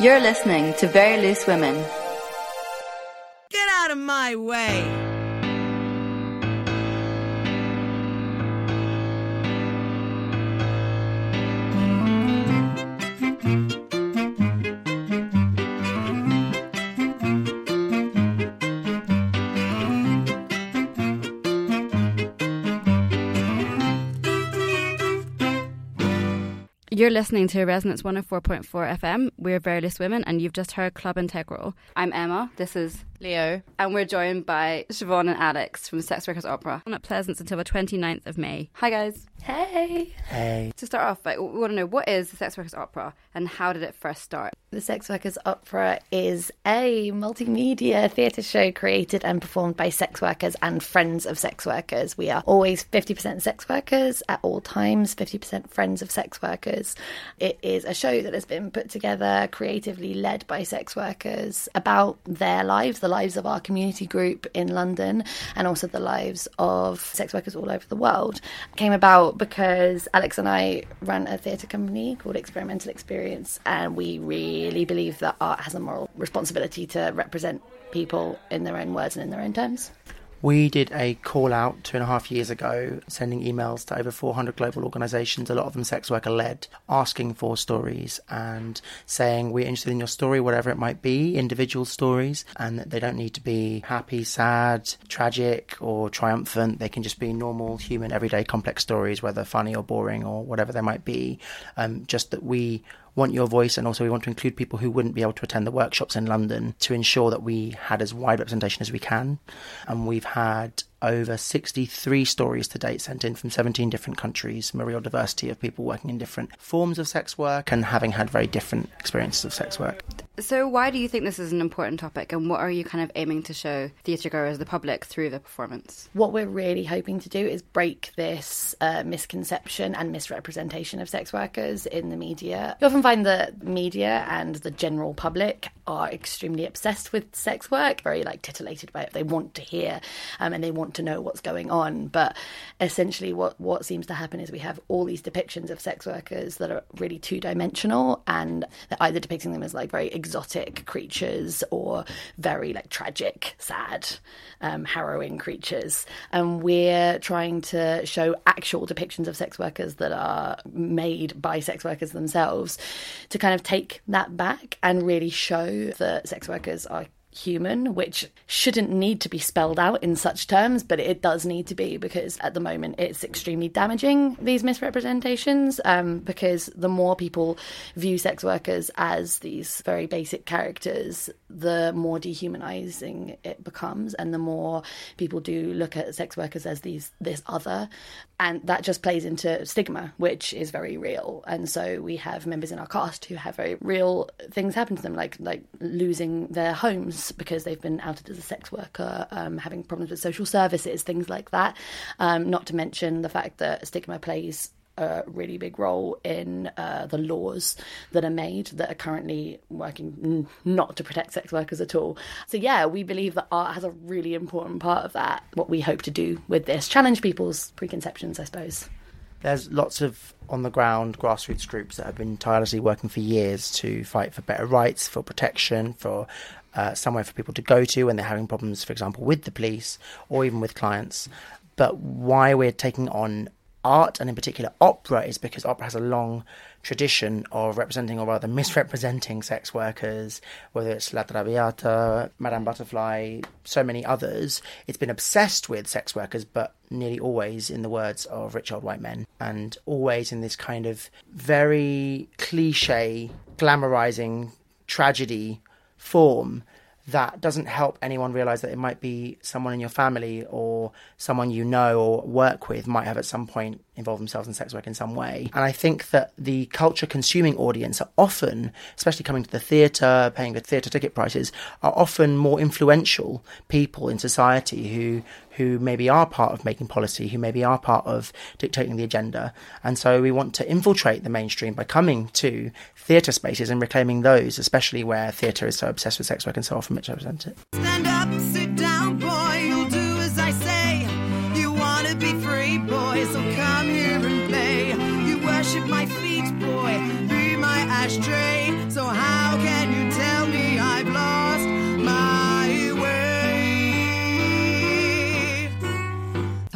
You're listening to Very Loose Women. Get out of my way! You're listening to Resonance 104.4 FM. We're Loose Women, and you've just heard Club Integral. I'm Emma. This is Leo. And we're joined by Siobhan and Alex from Sex Workers Opera on at Pleasance until the 29th of May. Hi, guys. Hey. Hey. To start off, like, we want to know what is the Sex Workers Opera and how did it first start? The Sex Workers Opera is a multimedia theatre show created and performed by sex workers and friends of sex workers. We are always 50% sex workers at all times, 50% friends of sex workers. It is a show that has been put together, creatively led by sex workers about their lives, the lives of our community group in London, and also the lives of sex workers all over the world. Came about because Alex and I run a theatre company called Experimental Experience, and we really believe that art has a moral responsibility to represent people in their own words and in their own terms. We did a call out two and a half years ago, sending emails to over 400 global organisations, a lot of them sex worker led, asking for stories and saying we're interested in your story, whatever it might be, individual stories, and that they don't need to be happy, sad, tragic, or triumphant. They can just be normal, human, everyday, complex stories, whether funny or boring or whatever they might be. Um, just that we want your voice and also we want to include people who wouldn't be able to attend the workshops in London to ensure that we had as wide representation as we can. And we've had over 63 stories to date sent in from 17 different countries, a real diversity of people working in different forms of sex work and having had very different experiences of sex work. So, why do you think this is an important topic, and what are you kind of aiming to show theatregoers, the public, through the performance? What we're really hoping to do is break this uh, misconception and misrepresentation of sex workers in the media. You often find that media and the general public are extremely obsessed with sex work, very like titillated by it. They want to hear um, and they want to know what's going on. But essentially, what what seems to happen is we have all these depictions of sex workers that are really two dimensional, and they're either depicting them as like very exotic creatures or very like tragic, sad, um, harrowing creatures. And we're trying to show actual depictions of sex workers that are made by sex workers themselves to kind of take that back and really show that sex workers are human, which shouldn't need to be spelled out in such terms, but it does need to be because at the moment it's extremely damaging, these misrepresentations, um, because the more people view sex workers as these very basic characters, the more dehumanizing it becomes, and the more people do look at sex workers as these this other. And that just plays into stigma, which is very real. And so we have members in our cast who have very real things happen to them, like like losing their homes because they've been outed as a sex worker, um, having problems with social services, things like that. Um, not to mention the fact that stigma plays a really big role in uh, the laws that are made that are currently working not to protect sex workers at all. So, yeah, we believe that art has a really important part of that. What we hope to do with this, challenge people's preconceptions, I suppose. There's lots of on the ground grassroots groups that have been tirelessly working for years to fight for better rights, for protection, for uh, somewhere for people to go to when they're having problems, for example, with the police or even with clients. But why we're taking on art and in particular opera is because opera has a long tradition of representing or rather misrepresenting sex workers, whether it's La Traviata, Madame Butterfly, so many others. It's been obsessed with sex workers, but nearly always in the words of rich old white men, and always in this kind of very cliche, glamorizing tragedy form that doesn't help anyone realize that it might be someone in your family or someone you know or work with might have at some point involved themselves in sex work in some way. And I think that the culture consuming audience are often, especially coming to the theatre, paying the theatre ticket prices, are often more influential people in society who who maybe are part of making policy, who maybe are part of dictating the agenda. And so we want to infiltrate the mainstream by coming to theatre spaces and reclaiming those, especially where theatre is so obsessed with sex work and so often misrepresents it. Stand up, sit down,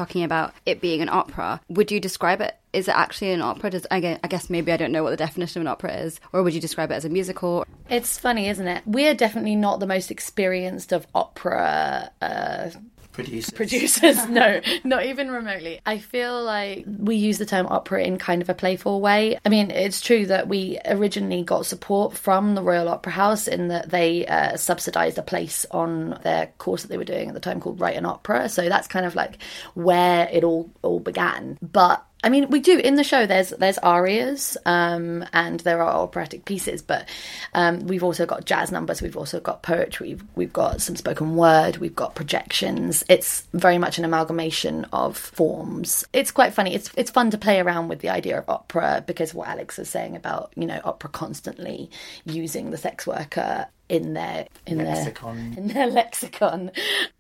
Talking about it being an opera, would you describe it? Is it actually an opera? Does, I gue- I guess maybe I don't know what the definition of an opera is. Or would you describe it as a musical? It's funny, isn't it? We're definitely not the most experienced of opera uh, Producers. producers. no, not even remotely. I feel like we use the term opera in kind of a playful way. I mean, it's true that we originally got support from the Royal Opera House in that they uh, subsidised a place on their course that they were doing at the time called Write an Opera. So that's kind of like where it all all began. But I mean, we do in the show. There's there's arias, um, and there are operatic pieces, but um, we've also got jazz numbers. We've also got poetry. We've, we've got some spoken word. We've got projections. It's very much an amalgamation of forms. It's quite funny. It's it's fun to play around with the idea of opera because what Alex was saying about you know opera constantly using the sex worker in their in Lexicon. their in their lexicon.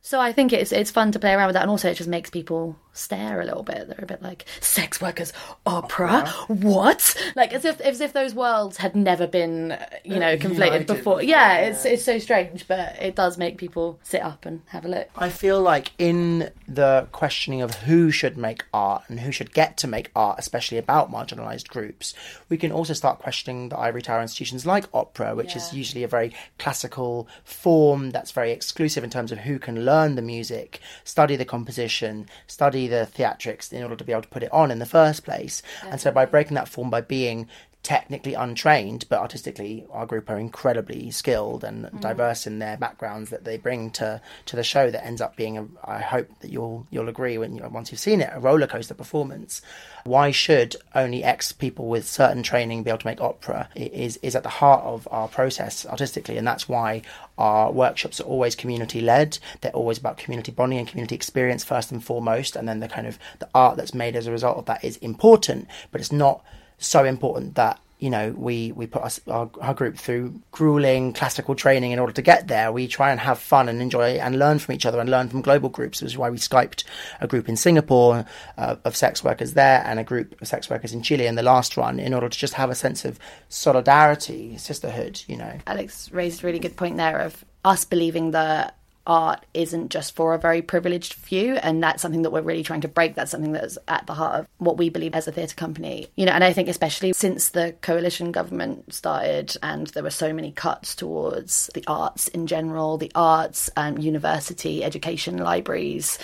So I think it's it's fun to play around with that, and also it just makes people stare a little bit. They're a bit like sex workers opera, what? Like as if as if those worlds had never been uh, you know conflated United before. before, Yeah, it's it's so strange, but it does make people sit up and have a look. I feel like in the questioning of who should make art and who should get to make art, especially about marginalised groups, we can also start questioning the ivory tower institutions like opera, which is usually a very classical form that's very exclusive in terms of who can learn the music, study the composition, study the theatrics in order to be able to put it on in the first place. And so by breaking that form, by being technically untrained, but artistically, our group are incredibly skilled and mm. diverse in their backgrounds that they bring to to the show. That ends up being, a, I hope that you'll you'll agree when you, once you've seen it, a roller coaster performance. Why should only X people with certain training be able to make opera? It is is at the heart of our process artistically, and that's why our workshops are always community led. They're always about community bonding and community experience first and foremost, and then the kind of the art that's made as a result of that is important, but it's not so important that you know we we put us, our, our group through grueling classical training in order to get there. We try and have fun and enjoy and learn from each other and learn from global groups which is why we skyped a group in singapore uh, of sex workers there and a group of sex workers in chile in the last run in order to just have a sense of solidarity sisterhood you know. Alex raised a really good point there of us believing that art isn't just for a very privileged few and that's something that we're really trying to break. That's something that's at the heart of what we believe as a theatre company. You know and i think especially since the coalition government started and there were so many cuts towards the arts in general the arts um, university education libraries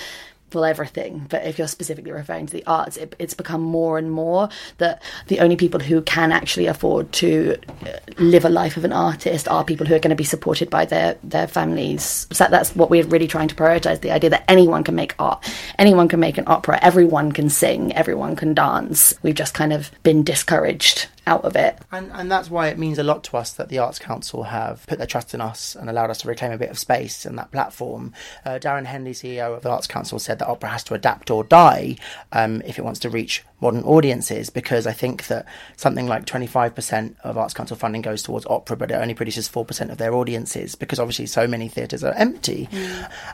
well everything but if you're specifically referring to the arts it, it's become more and more that the only people who can actually afford to uh, live a life of an artist are people who are going to be supported by their their families. So that's what we're really trying to prioritize the idea that anyone can make art. Anyone can make an opera. Everyone can sing. Everyone can dance. We've just kind of been discouraged out of it And, and that's why it means a lot to us that the Arts Council have put their trust in us and allowed us to reclaim a bit of space in that platform. Uh, Darren Henley, CEO of the Arts Council, said that opera has to adapt or die um, if it wants to reach modern audiences because I think that something like 25% of Arts Council funding goes towards opera, but it only produces 4% of their audiences because obviously so many theatres are empty.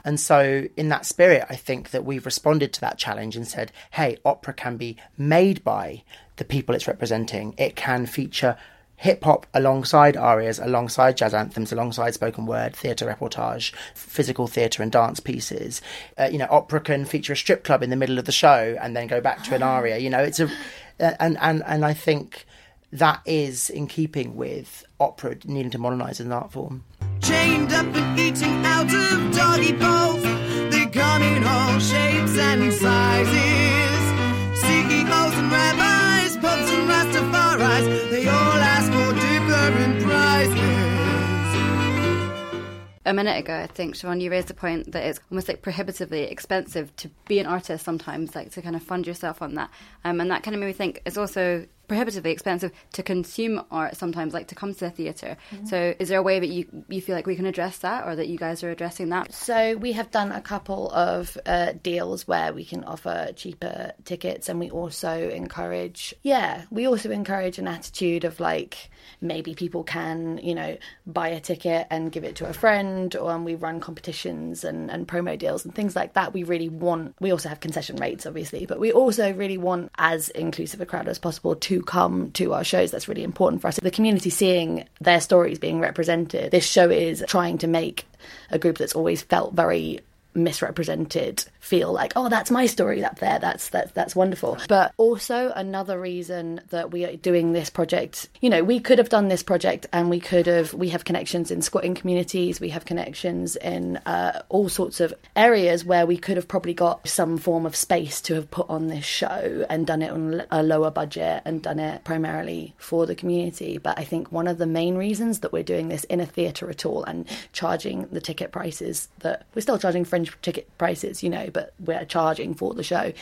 And so, in that spirit, I think that we've responded to that challenge and said, hey, opera can be made by the people it's representing. It can feature hip hop alongside arias, alongside jazz anthems, alongside spoken word, theatre reportage, physical theatre and dance pieces. Uh, you know, opera can feature a strip club in the middle of the show and then go back to an aria. You know, it's a and and and I think that is in keeping with opera needing to modernise as an art form. Chained up and eating out of doggy A minute ago, I think, Siobhan, you raised the point that it's almost like prohibitively expensive to be an artist sometimes, like to kind of fund yourself on that. Um, and that kind of made me think it's also prohibitively expensive to consume art sometimes, like to come to the theatre. So is there a way that you, you feel like we can address that or that you guys are addressing that? So we have done a couple of uh, deals where we can offer cheaper tickets, and we also encourage, yeah, we also encourage an attitude of like maybe people can, you know, buy a ticket and give it to a friend, or and we run competitions and, and promo deals and things like that. We really want. We also have concession rates, obviously, but we also really want as inclusive a crowd as possible to come to our shows. That's really important for us. The community seeing their stories being represented. This show is trying to make a group that's always felt very misrepresented feel like oh that's my story up there. That's that's that's wonderful. But also another reason that we are doing this project you know we could have done this project and we could have we have connections in squatting communities we have connections in uh, all sorts of areas where we could have probably got some form of space to have put on this show and done it on a lower budget and done it primarily for the community. But i think one of the main reasons that we're doing this in a theatre at all and charging the ticket prices that we're still charging fringe ticket prices you know but we're charging for the show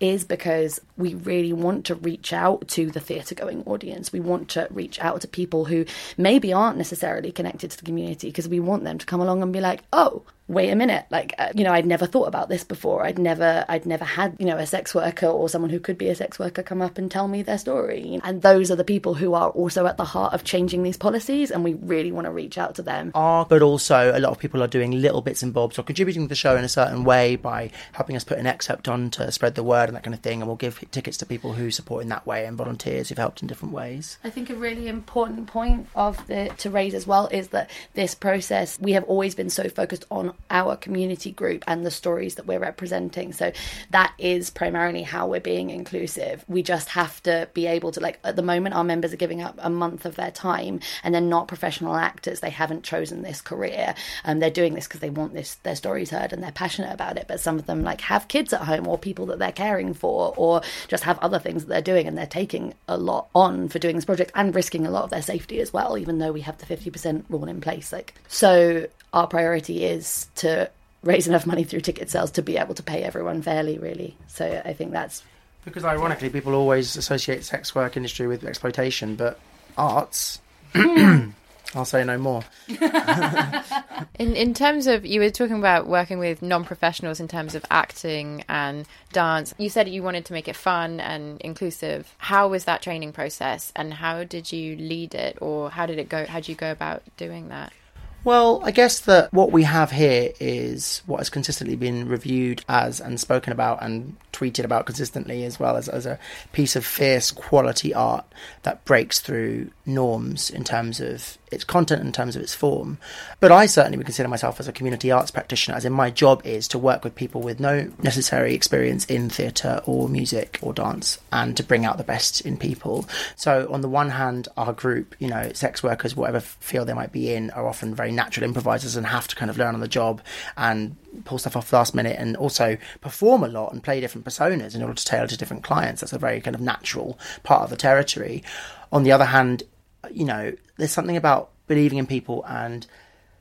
is because we really want to reach out to the theatre going audience. We want to reach out to people who maybe aren't necessarily connected to the community because we want them to come along and be like, oh, wait a minute like uh, you know i'd never thought about this before. I'd never i'd never had you know a sex worker or someone who could be a sex worker come up and tell me their story. And those are the people who are also at the heart of changing these policies and we really want to reach out to them. Are but also a lot of people are doing little bits and bobs or contributing to the show in a certain way by helping us put an excerpt on to spread the word and that kind of thing and we'll give tickets to people who support in that way and volunteers who've helped in different ways. I think a really important point of the to raise as well is that this process we have always been so focused on our community group and the stories that we're representing. So that is primarily how we're being inclusive. We just have to be able to, like, at the moment, our members are giving up a month of their time and they're not professional actors. They haven't chosen this career. Um, they're doing this because they want this their stories heard and they're passionate about it. But some of them, like, have kids at home or people that they're caring for or just have other things that they're doing and they're taking a lot on for doing this project and risking a lot of their safety as well, even though we have the 50% rule in place. Like, so our priority is to raise enough money through ticket sales to be able to pay everyone fairly, really. So I think that's because ironically, people always associate sex work industry with exploitation, but arts. Hmm. I'll say no more. in in terms of you were talking about working with non-professionals in terms of acting and dance. You said you wanted to make it fun and inclusive. How was that training process and how did you lead it or how did it go how did you go about doing that? Well, I guess that what we have here is what has consistently been reviewed as and spoken about and tweeted about consistently as well as, as a piece of fierce quality art that breaks through norms in terms of its content in terms of its form. But I certainly would consider myself as a community arts practitioner, as in my job is to work with people with no necessary experience in theatre or music or dance and to bring out the best in people. So, on the one hand, our group, you know, sex workers, whatever field they might be in, are often very natural improvisers and have to kind of learn on the job and pull stuff off last minute and also perform a lot and play different personas in order to tailor to different clients. That's a very kind of natural part of the territory. On the other hand, you know, there's something about believing in people and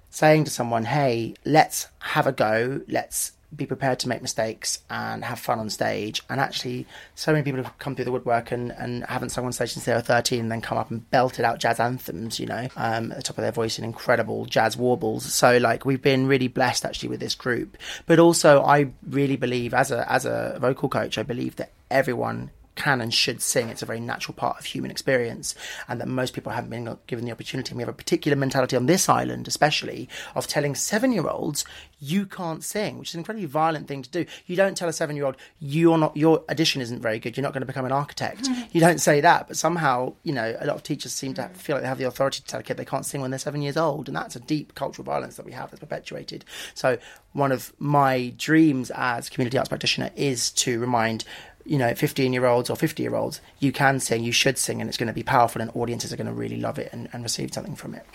saying to someone, hey, let's have a go, let's be prepared to make mistakes and have fun on stage. And actually, so many people have come through the woodwork and, and haven't sung on stage since they were 13 and then come up and belted out jazz anthems, you know, um, at the top of their voice in incredible jazz warbles. So, like, we've been really blessed actually with this group. But also, I really believe, as a, as a vocal coach, I believe that everyone can and should sing. It's a very natural part of human experience, and that most people haven't been given the opportunity. And we have a particular mentality on this island, especially, of telling seven year olds you can't sing, which is an incredibly violent thing to do. You don't tell a seven year old you're not your audition isn't very good. You're not going to become an architect. you don't say that, but somehow you know a lot of teachers seem to feel like they have the authority to tell a kid they can't sing when they're seven years old, and that's a deep cultural violence that we have that's perpetuated. So one of my dreams as community arts practitioner is to remind you know, 15 year olds or 50 year olds, you can sing, you should sing, and it's going to be powerful, and audiences are going to really love it and, and receive something from it.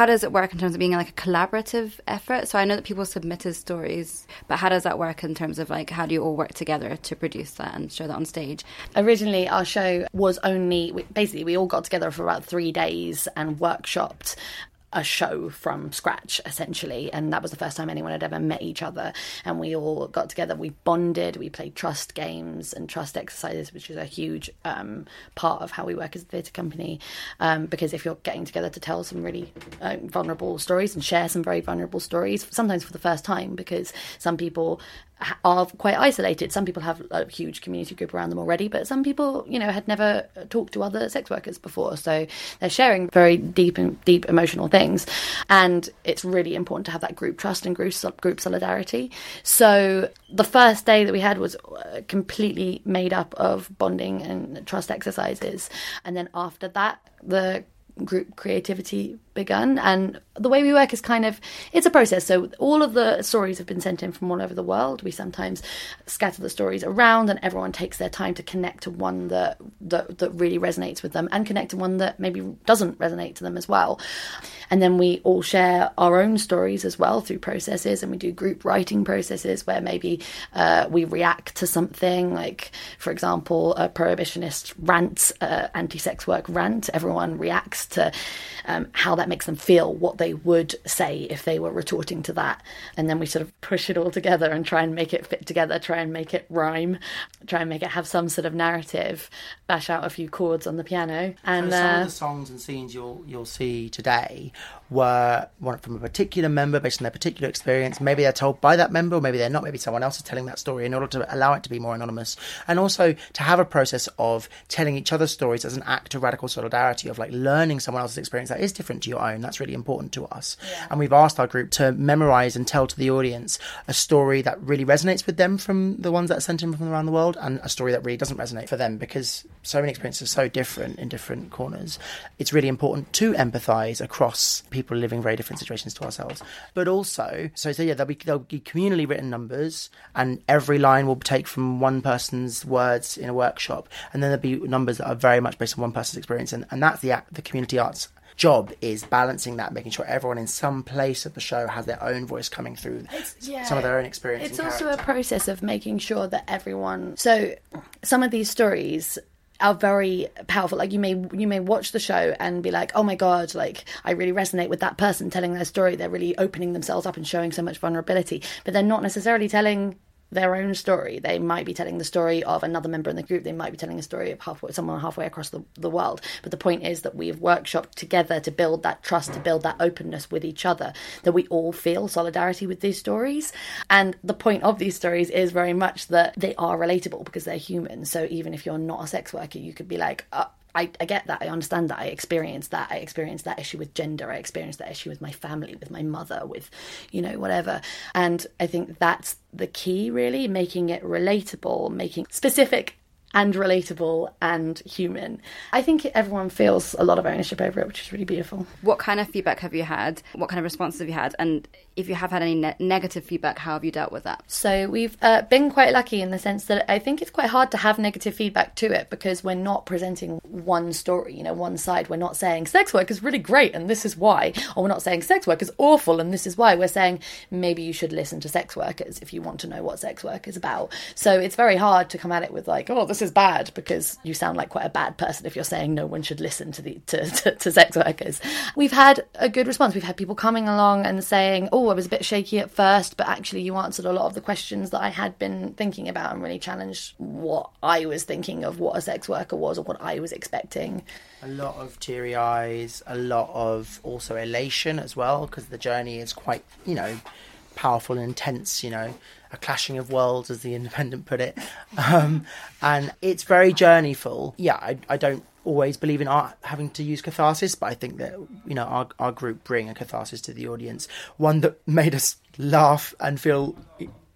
How does it work in terms of being like a collaborative effort? So I know that people submitted stories, but how does that work in terms of like how do you all work together to produce that and show that on stage? originally our show was only basically we all got together for about three days and workshopped a show from scratch essentially and that was the first time anyone had ever met each other. And we all got together we bonded we played trust games and trust exercises which is a huge um, part of how we work as a theatre company. Um, because if you're getting together to tell some really uh, vulnerable stories and share some very vulnerable stories sometimes for the first time because some people are quite isolated. Some people have a huge community group around them already, but some people, you know, had never talked to other sex workers before. So they're sharing very deep and deep emotional things, and it's really important to have that group trust and group group solidarity. So the first day that we had was uh, completely made up of bonding and trust exercises, and then after that, the group creativity begun. And the way we work is kind of it's a process. So all of the stories have been sent in from all over the world. We sometimes scatter the stories around and everyone takes their time to connect to one that that, that really resonates with them and connect to one that maybe doesn't resonate to them as well. And then we all share our own stories as well through processes. And we do group writing processes where maybe uh, we react to something like for example a prohibitionist rant uh, anti-sex work rant. Everyone reacts to um, how that makes them feel, what they would say if they were retorting to that. And then we sort of push it all together and try and make it fit together, try and make it rhyme, try and make it have some sort of narrative, bash out a few chords on the piano. And so some uh, of the songs and scenes you'll you'll see today were from a particular member based on their particular experience. Maybe they're told by that member, or maybe they're not. Maybe someone else is telling that story in order to allow it to be more anonymous, and also to have a process of telling each other's stories as an act of radical solidarity, of like learning someone else's experience that is different to your own. That's really important to us. And we've asked our group to memorize and tell to the audience a story that really resonates with them from the ones that are sent in from around the world, and a story that really doesn't resonate for them because so many experiences are so different in different corners. It's really important to empathize across people living very different situations to ourselves. But also, so, so yeah, there'll be, there'll be communally written numbers, and every line will take from one person's words in a workshop, and then there'll be numbers that are very much based on one person's experience, and, and that's the the community arts job is balancing that, making sure everyone in some place of the show has their own voice coming through some of their own experience. It's also a process of making sure that everyone. So, some of these stories are very powerful. Like you may you may watch the show and be like, oh my god, like I really resonate with that person telling their story. They're really opening themselves up and showing so much vulnerability, but they're not necessarily telling their own story. They might be telling the story of another member in the group. They might be telling a story of halfway, someone halfway across the, the world. But the point is that we've workshopped together to build that trust, to build that openness with each other, that we all feel solidarity with these stories. And the point of these stories is very much that they are relatable because they're human. So even if you're not a sex worker, you could be like, uh, I, I get that. I understand that. I experienced that. I experienced that issue with gender. I experienced that issue with my family, with my mother, with, you know, whatever. And I think that's the key, really, making it relatable, making specific and relatable and human. I think everyone feels a lot of ownership over it, which is really beautiful. What kind of feedback have you had? What kind of responses have you had? And if you have had any ne- negative feedback, how have you dealt with that? So we've uh, been quite lucky in the sense that I think it's quite hard to have negative feedback to it because we're not presenting one story, you know, one side. We're not saying sex work is really great and this is why, or we're not saying sex work is awful and this is why. We're saying maybe you should listen to sex workers if you want to know what sex work is about. So it's very hard to come at it with like, oh, this is bad because you sound like quite a bad person if you're saying no one should listen to the to, to, to sex workers. We've had a good response. We've had people coming along and saying, oh, I was a bit shaky at first, but actually you answered a lot of the questions that I had been thinking about and really challenged what I was thinking of what a sex worker was or what I was expecting. a lot of teary eyes, a lot of also elation as well, because the journey is quite, you know, powerful and intense, you know, a clashing of worlds, as the Independent put it. Um, and it's very journeyful. Yeah, I, I don't always believe in art having to use catharsis, but I think that, you know, our, our group bring a catharsis to the audience. One that made us laugh and feel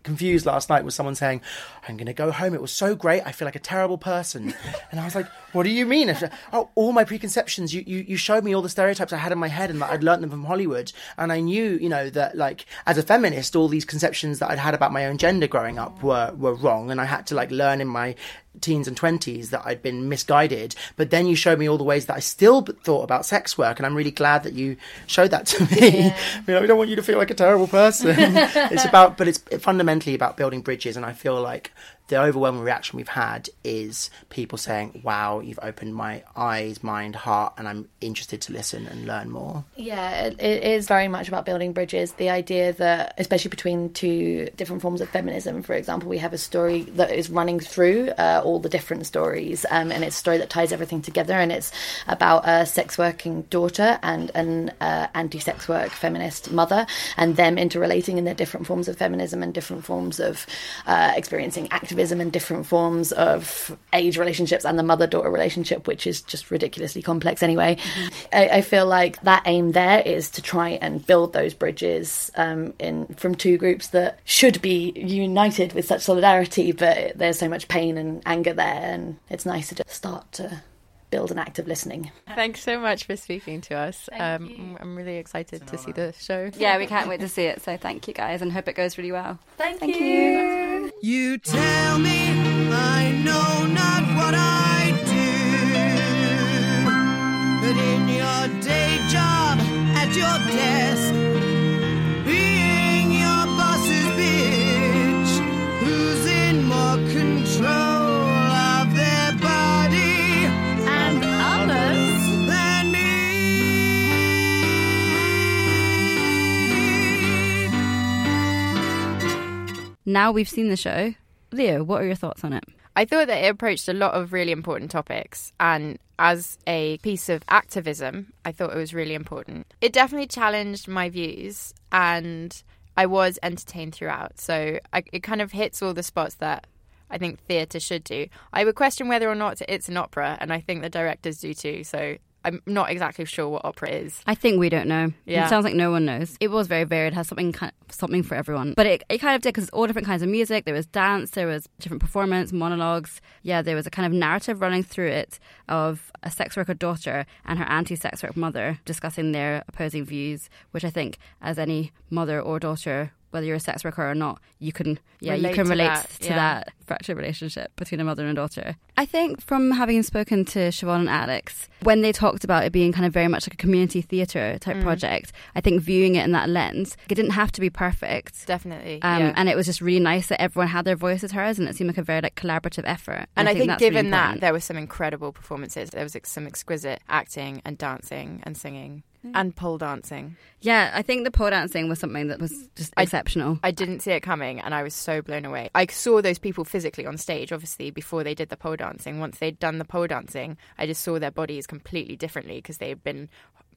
confused last night was someone saying, I'm going to go home. It was so great. I feel like a terrible person. And I was like, what do you mean? Oh, all my preconceptions. You, you, you showed me all the stereotypes I had in my head and that I'd learnt them from Hollywood. And I knew, you know, that like as a feminist, all these conceptions that I'd had about my own gender growing up were, were wrong. And I had to like learn in my teens and 20s that I'd been misguided. But then you showed me all the ways that I still thought about sex work. And I'm really glad that you showed that to me. you know, we don't want you to feel like a terrible person. it's about, but it's fundamentally about building bridges. And I feel like the overwhelming reaction we've had is people saying, "Wow, you've opened my eyes, mind, heart, and I'm interested to listen and learn more." Yeah, it, it is very much about building bridges. The idea that, especially between two different forms of feminism, for example, we have a story that is running through uh, all the different stories, um, and it's a story that ties everything together. And it's about a sex working daughter and an uh, anti sex work feminist mother, and them interrelating in their different forms of feminism and different forms of uh, experiencing activism and different forms of age relationships and the mother daughter relationship, which is just ridiculously complex anyway. I, I feel like that aim there is to try and build those bridges um, in from two groups that should be united with such solidarity, but there's so much pain and anger there, and it's nice to just start to build an act of listening. Thanks so much for speaking to us. Um, I'm really excited to see the show. Yeah, we can't wait to see it. So thank you guys and hope it goes really well. Thank, Thank you. You tell me. I know not what I Now we've seen the show. Leo, what are your thoughts on it? I thought that it approached a lot of really important topics, and as a piece of activism, I thought it was really important. It definitely challenged my views, and I was entertained throughout. So I, it kind of hits all the spots that I think theatre should do. I would question whether or not it's an opera, and I think the directors do too. So I'm not exactly sure what opera is. I think we don't know. Yeah. It sounds like no one knows. It was very varied, has something kind something for everyone. But it, it kind of did because it's all different kinds of music. There was dance, there was different performance, monologues. Yeah, there was a kind of narrative running through it of a sex worker daughter and her anti sex work mother discussing their opposing views, which I think, as any mother or daughter, whether you're a sex worker or not, you can yeah Relate you can to relate that, to yeah. that fractured relationship between a mother and a daughter. I think from having spoken to Siobhan and Alex, when they talked about it being kind of very much like a community theatre type Mm. project, I think viewing it in that lens, it didn't have to be perfect. Definitely. Um, yeah. And it was just really nice that everyone had their voices heard, and it seemed like a very like collaborative effort. And I think, that's really given that, there were some incredible performances. There was like, some exquisite acting and dancing and singing Mm. and pole dancing. yeah, I think the pole dancing was something that was just I- exceptional. I didn't see it coming and I was so blown away. I saw those people physically on stage, obviously, before they did the pole dancing. Once they'd done the pole dancing, I just saw their bodies completely differently because they'd been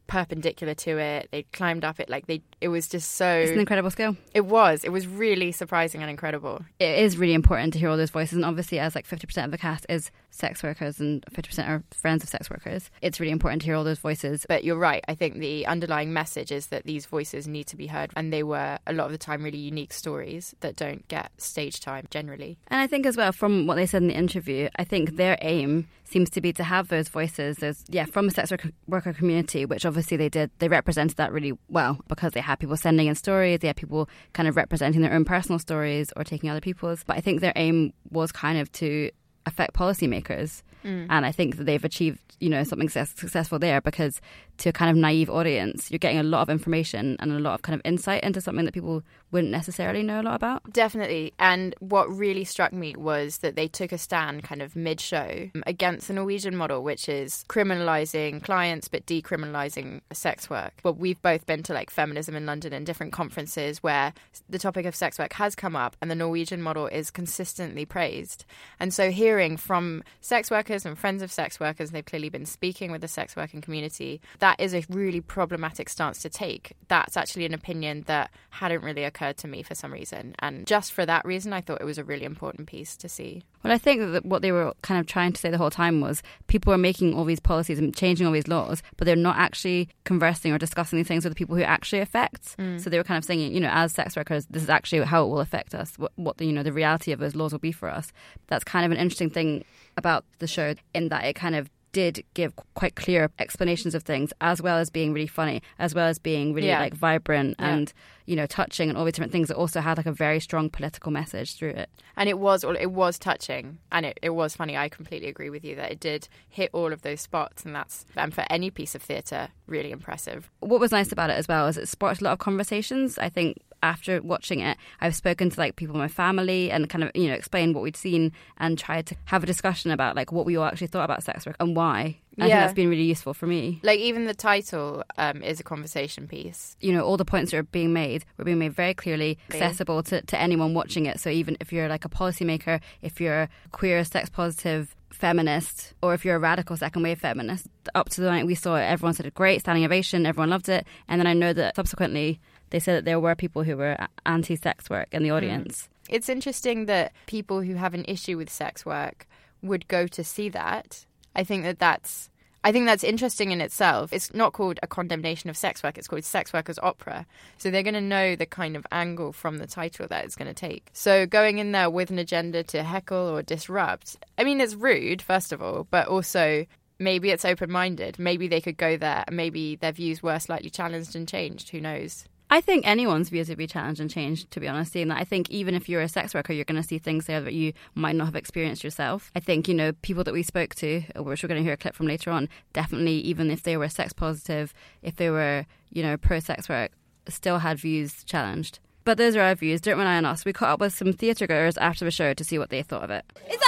perpendicular to it. They'd climbed up it. Like they, it was just so. it's an incredible skill. it was. It was really surprising and incredible. It is really important to hear all those voices, and obviously, as like fifty percent of the cast is sex workers and fifty percent are friends of sex workers, it's really important to hear all those voices. But you're right. I think the underlying message is that these voices need to be heard, and they were a lot of the time really unique stories that don't get stage time generally. And I think as well, from what they said in the interview, I think their aim seems to be to have those voices, those yeah, from the sex worker, worker community, which obviously they did. They represented that really well because they had people sending in stories, they had people kind of representing their own personal stories or taking other people's. But I think their aim was kind of to affect policymakers. Mm. And I think that they've achieved, you know, something success- successful there because to a kind of naive audience, you're getting a lot of information and a lot of kind of insight into something that people wouldn't necessarily know a lot about. Definitely. And what really struck me was that they took a stand kind of mid show against the Norwegian model, which is criminalizing clients but decriminalizing sex work. Well, we've both been to like feminism in London and different conferences where the topic of sex work has come up and the Norwegian model is consistently praised. And so hearing from sex workers and friends of sex workers, they've clearly been speaking with the sex working community, that is a really problematic stance to take. That's actually an opinion that hadn't really occurred to me for some reason. And just for that reason, I thought it was a really important piece to see. Well, I think that what they were kind of trying to say the whole time was people are making all these policies and changing all these laws, but they're not actually conversing or discussing these things with the people who actually affects. Mm. So they were kind of saying, you know, as sex workers, this is actually how it will affect us. What, what the you know the reality of those laws will be for us. That's kind of an interesting thing about the show in that it kind of did give quite clear explanations of things as well as being really funny as well as being really Yeah. like vibrant Yeah. and you know touching and all these different things that also had like a very strong political message through it And it was it was touching and it, it was funny. I completely agree with you that it did hit all of those spots and that's and for any piece of theatre, really impressive. what was nice about it as well is it sparked a lot of conversations. I think after watching it, I've spoken to like people in my family and kind of you know explained what we'd seen and tried to have a discussion about like what we all actually thought about sex work and why. I think Yeah. that's been really useful for me. Like even the title um, is a conversation piece. you know, all the points that are being made were being made very clearly accessible to, to anyone watching it. So even if you're like a policymaker, if you're a queer, sex positive feminist, or if you're a radical second wave feminist, up to the night we saw it, everyone said it great, standing ovation, everyone loved it. And then I know that subsequently they said that there were people who were anti sex work in the hmm. audience. It's interesting that people who have an issue with sex work would go to see that. I think that that's I think that's interesting in itself. It's not called a condemnation of sex work, it's called sex workers opera. So they're going to know the kind of angle from the title that it's going to take. So going in there with an agenda to heckle or disrupt, I mean it's rude first of all, but also maybe it's open-minded. Maybe they could go there and maybe their views were slightly challenged and changed, who knows. I think anyone's views would be challenged and changed, to be honest. That, I think even if you're a sex worker, you're going to see things there that you might not have experienced yourself. I think, you know, people that we spoke to, which we're going to hear a clip from later on, definitely, even if they were sex positive, if they were, you know, pro sex work, still had views challenged. But those are our views. Don't rely on us. We caught up with some theatre goers after the show to see what they thought of it. It's!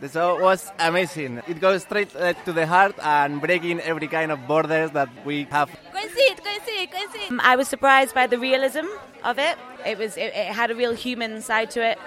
The show was amazing. It goes straight uh, to the heart and breaking every kind of borders that we have. Go and see it, go and see it, go and see it. Um, I was surprised by the realism of it. It was it, it had a real human side to it.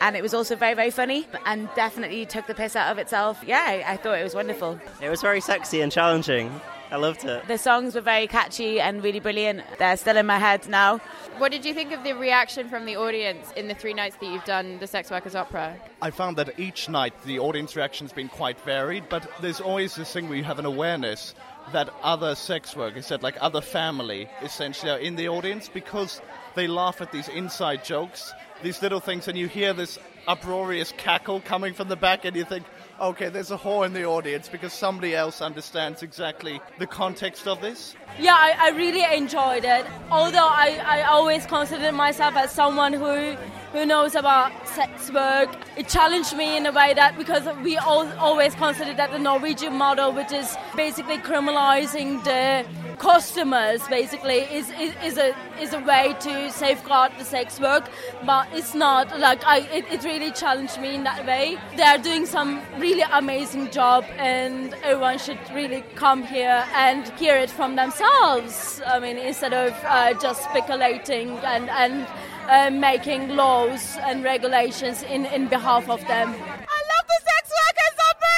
And it was also very, very funny and definitely took the piss out of itself. Yeah, I, I thought it was wonderful. It was very sexy and challenging. I loved it. The songs were very catchy and really brilliant. They're still in my head now. What did you think of the reaction from the audience in the three nights that you've done the Sex Workers Opera? I found that each night the audience reaction's been quite varied, but there's always this thing where you have an awareness that other sex workers, that like other family, essentially are in the audience because they laugh at these inside jokes, these little things, and you hear this uproarious cackle coming from the back, and you think, okay, there's a whore in the audience because somebody else understands exactly the context of this. Yeah, I, I really enjoyed it. Although I, I always consider myself as someone who who knows about sex work, it challenged me in a way that because we all, always consider that the Norwegian model, which is basically criminalizing the customers, basically is, is, is a is a way to safeguard the sex work, but it's not. Like I, it, it really challenged me in that way. They are doing some really amazing job, and everyone should really come here and hear it from themselves. I mean, instead of uh, just speculating and and uh, making laws and regulations in in behalf of them. I love the Sex Workers Opera.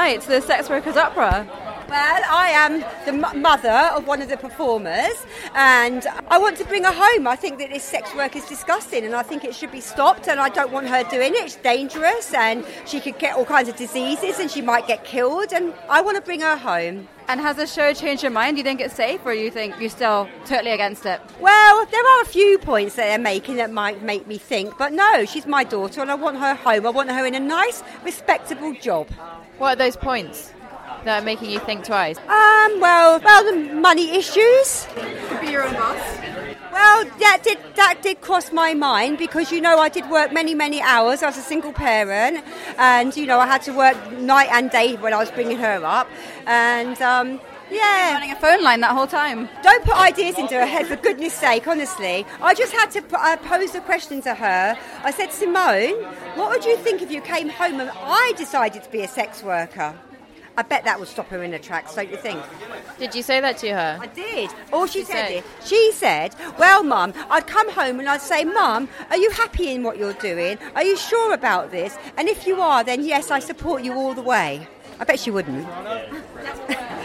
To the Sex Workers Opera? Well, I am the m- mother of one of the performers, and I want to bring her home. I think that this sex work is disgusting, and I think it should be stopped. And I don't want her doing it. It's dangerous, and she could get all kinds of diseases, and she might get killed. And I want to bring her home. And has the show changed your mind? Do you think it's safe, or do you think you're still totally against it? Well, there are a few points that they're making that might make me think, but no, she's my daughter, and I want her home. I want her in a nice, respectable job. What are those points that are making you think twice? Um, well, well, the money issues. Could be your own boss. Well, that did that did cross my mind because you know I did work many many hours. I was a single parent, and you know I had to work night and day when I was bringing her up, and um, yeah. Running a phone line that whole time. Don't put ideas into her head, for goodness sake, honestly. I just had to p- uh, pose a question to her. I said, Simone, what would you think if you came home and I decided to be a sex worker? I bet that would stop her in her tracks, don't you think? Did you say that to her? I did. All she, She said, said? is, she said, well, Mum, I'd come home and I'd say, Mum, are you happy in what you're doing? Are you sure about this? And if you are, then yes, I support you all the way. I bet she wouldn't.